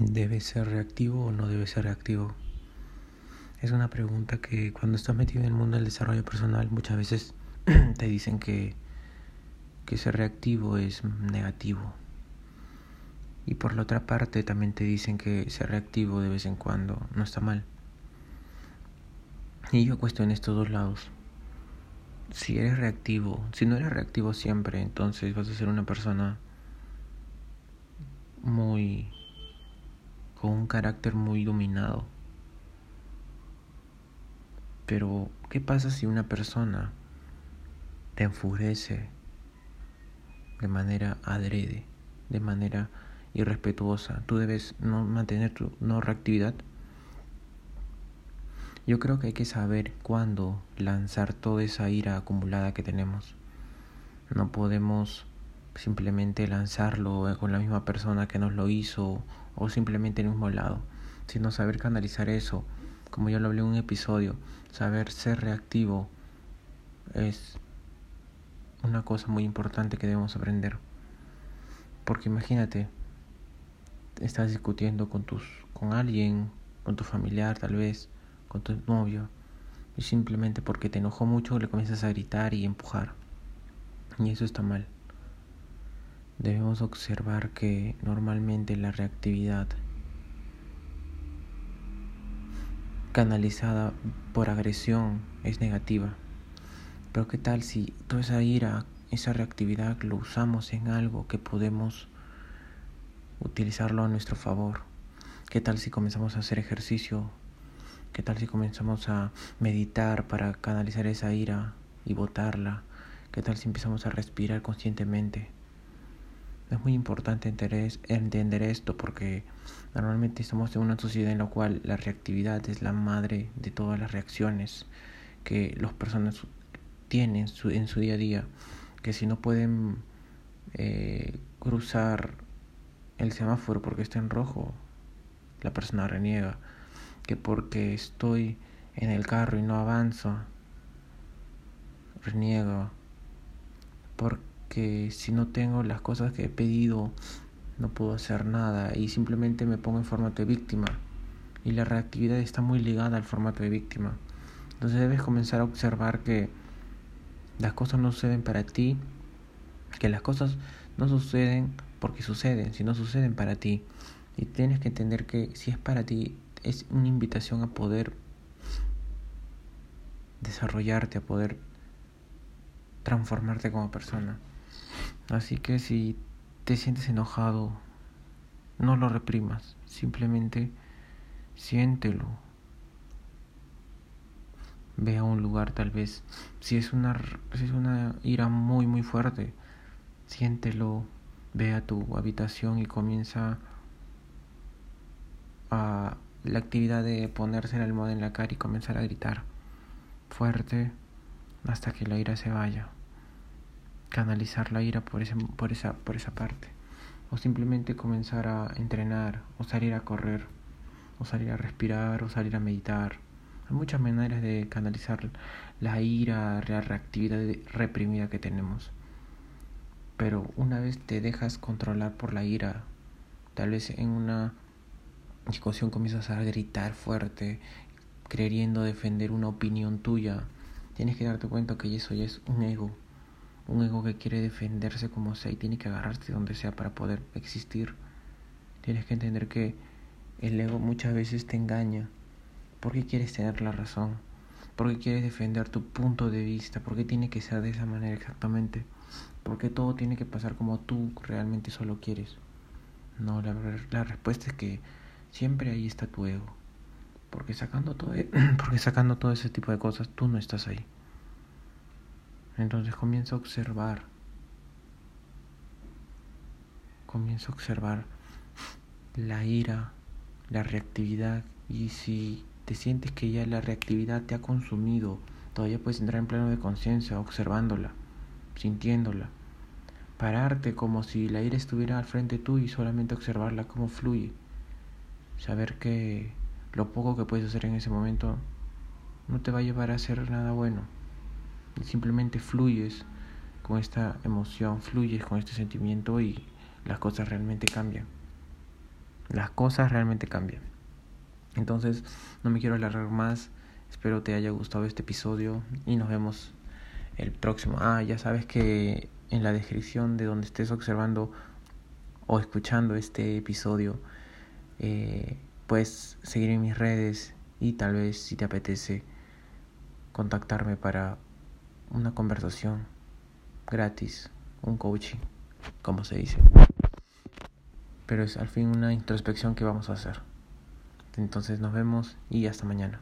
¿Debe ser reactivo o no debe ser reactivo? Es una pregunta que cuando estás metido en el mundo del desarrollo personal muchas veces te dicen que, que ser reactivo es negativo. Y por la otra parte también te dicen que ser reactivo de vez en cuando no está mal. Y yo cuestiono estos dos lados. Si eres reactivo, si no eres reactivo siempre, entonces vas a ser una persona muy con un carácter muy dominado. Pero, ¿qué pasa si una persona te enfurece de manera adrede, de manera irrespetuosa? Tú debes no mantener tu no reactividad. Yo creo que hay que saber cuándo lanzar toda esa ira acumulada que tenemos. No podemos simplemente lanzarlo con la misma persona que nos lo hizo o simplemente en el mismo lado, sino saber canalizar eso, como ya lo hablé en un episodio, saber ser reactivo es una cosa muy importante que debemos aprender. Porque imagínate, estás discutiendo con tus con alguien, con tu familiar tal vez, con tu novio, y simplemente porque te enojó mucho le comienzas a gritar y empujar. Y eso está mal debemos observar que normalmente la reactividad canalizada por agresión es negativa. Pero qué tal si toda esa ira, esa reactividad lo usamos en algo que podemos utilizarlo a nuestro favor? ¿Qué tal si comenzamos a hacer ejercicio? ¿Qué tal si comenzamos a meditar para canalizar esa ira y botarla? ¿Qué tal si empezamos a respirar conscientemente? Es muy importante entender esto porque normalmente estamos en una sociedad en la cual la reactividad es la madre de todas las reacciones que las personas tienen en su día a día. Que si no pueden eh, cruzar el semáforo porque está en rojo, la persona reniega. Que porque estoy en el carro y no avanzo, reniega. Porque que si no tengo las cosas que he pedido, no puedo hacer nada y simplemente me pongo en formato de víctima. Y la reactividad está muy ligada al formato de víctima. Entonces debes comenzar a observar que las cosas no suceden para ti, que las cosas no suceden porque suceden, sino suceden para ti. Y tienes que entender que si es para ti, es una invitación a poder desarrollarte, a poder transformarte como persona. Así que si te sientes enojado, no lo reprimas, simplemente siéntelo. Ve a un lugar tal vez, si es una, si es una ira muy muy fuerte, siéntelo, ve a tu habitación y comienza a la actividad de ponerse el almohada en la cara y comenzar a gritar fuerte hasta que la ira se vaya canalizar la ira por, ese, por, esa, por esa parte. O simplemente comenzar a entrenar, o salir a correr, o salir a respirar, o salir a meditar. Hay muchas maneras de canalizar la ira, la reactividad reprimida que tenemos. Pero una vez te dejas controlar por la ira, tal vez en una discusión comienzas a gritar fuerte, queriendo defender una opinión tuya, tienes que darte cuenta que eso ya es un ego un ego que quiere defenderse como sea y tiene que agarrarse donde sea para poder existir. Tienes que entender que el ego muchas veces te engaña. porque quieres tener la razón? porque quieres defender tu punto de vista? porque tiene que ser de esa manera exactamente? porque todo tiene que pasar como tú realmente solo quieres? No, la, la respuesta es que siempre ahí está tu ego. Porque sacando todo, e, porque sacando todo ese tipo de cosas, tú no estás ahí. Entonces comienza a observar. Comienza a observar la ira, la reactividad y si te sientes que ya la reactividad te ha consumido, todavía puedes entrar en plano de conciencia observándola, sintiéndola. Pararte como si la ira estuviera al frente tuyo y solamente observarla como fluye. Saber que lo poco que puedes hacer en ese momento no te va a llevar a hacer nada bueno simplemente fluyes con esta emoción, fluyes con este sentimiento y las cosas realmente cambian. las cosas realmente cambian. Entonces, no me quiero alargar más. Espero te haya gustado este episodio y nos vemos el próximo. Ah, ya sabes que en la descripción de donde estés observando o escuchando este episodio, eh, puedes seguir en mis redes y tal vez si te apetece contactarme para una conversación gratis, un coaching, como se dice. Pero es al fin una introspección que vamos a hacer. Entonces nos vemos y hasta mañana.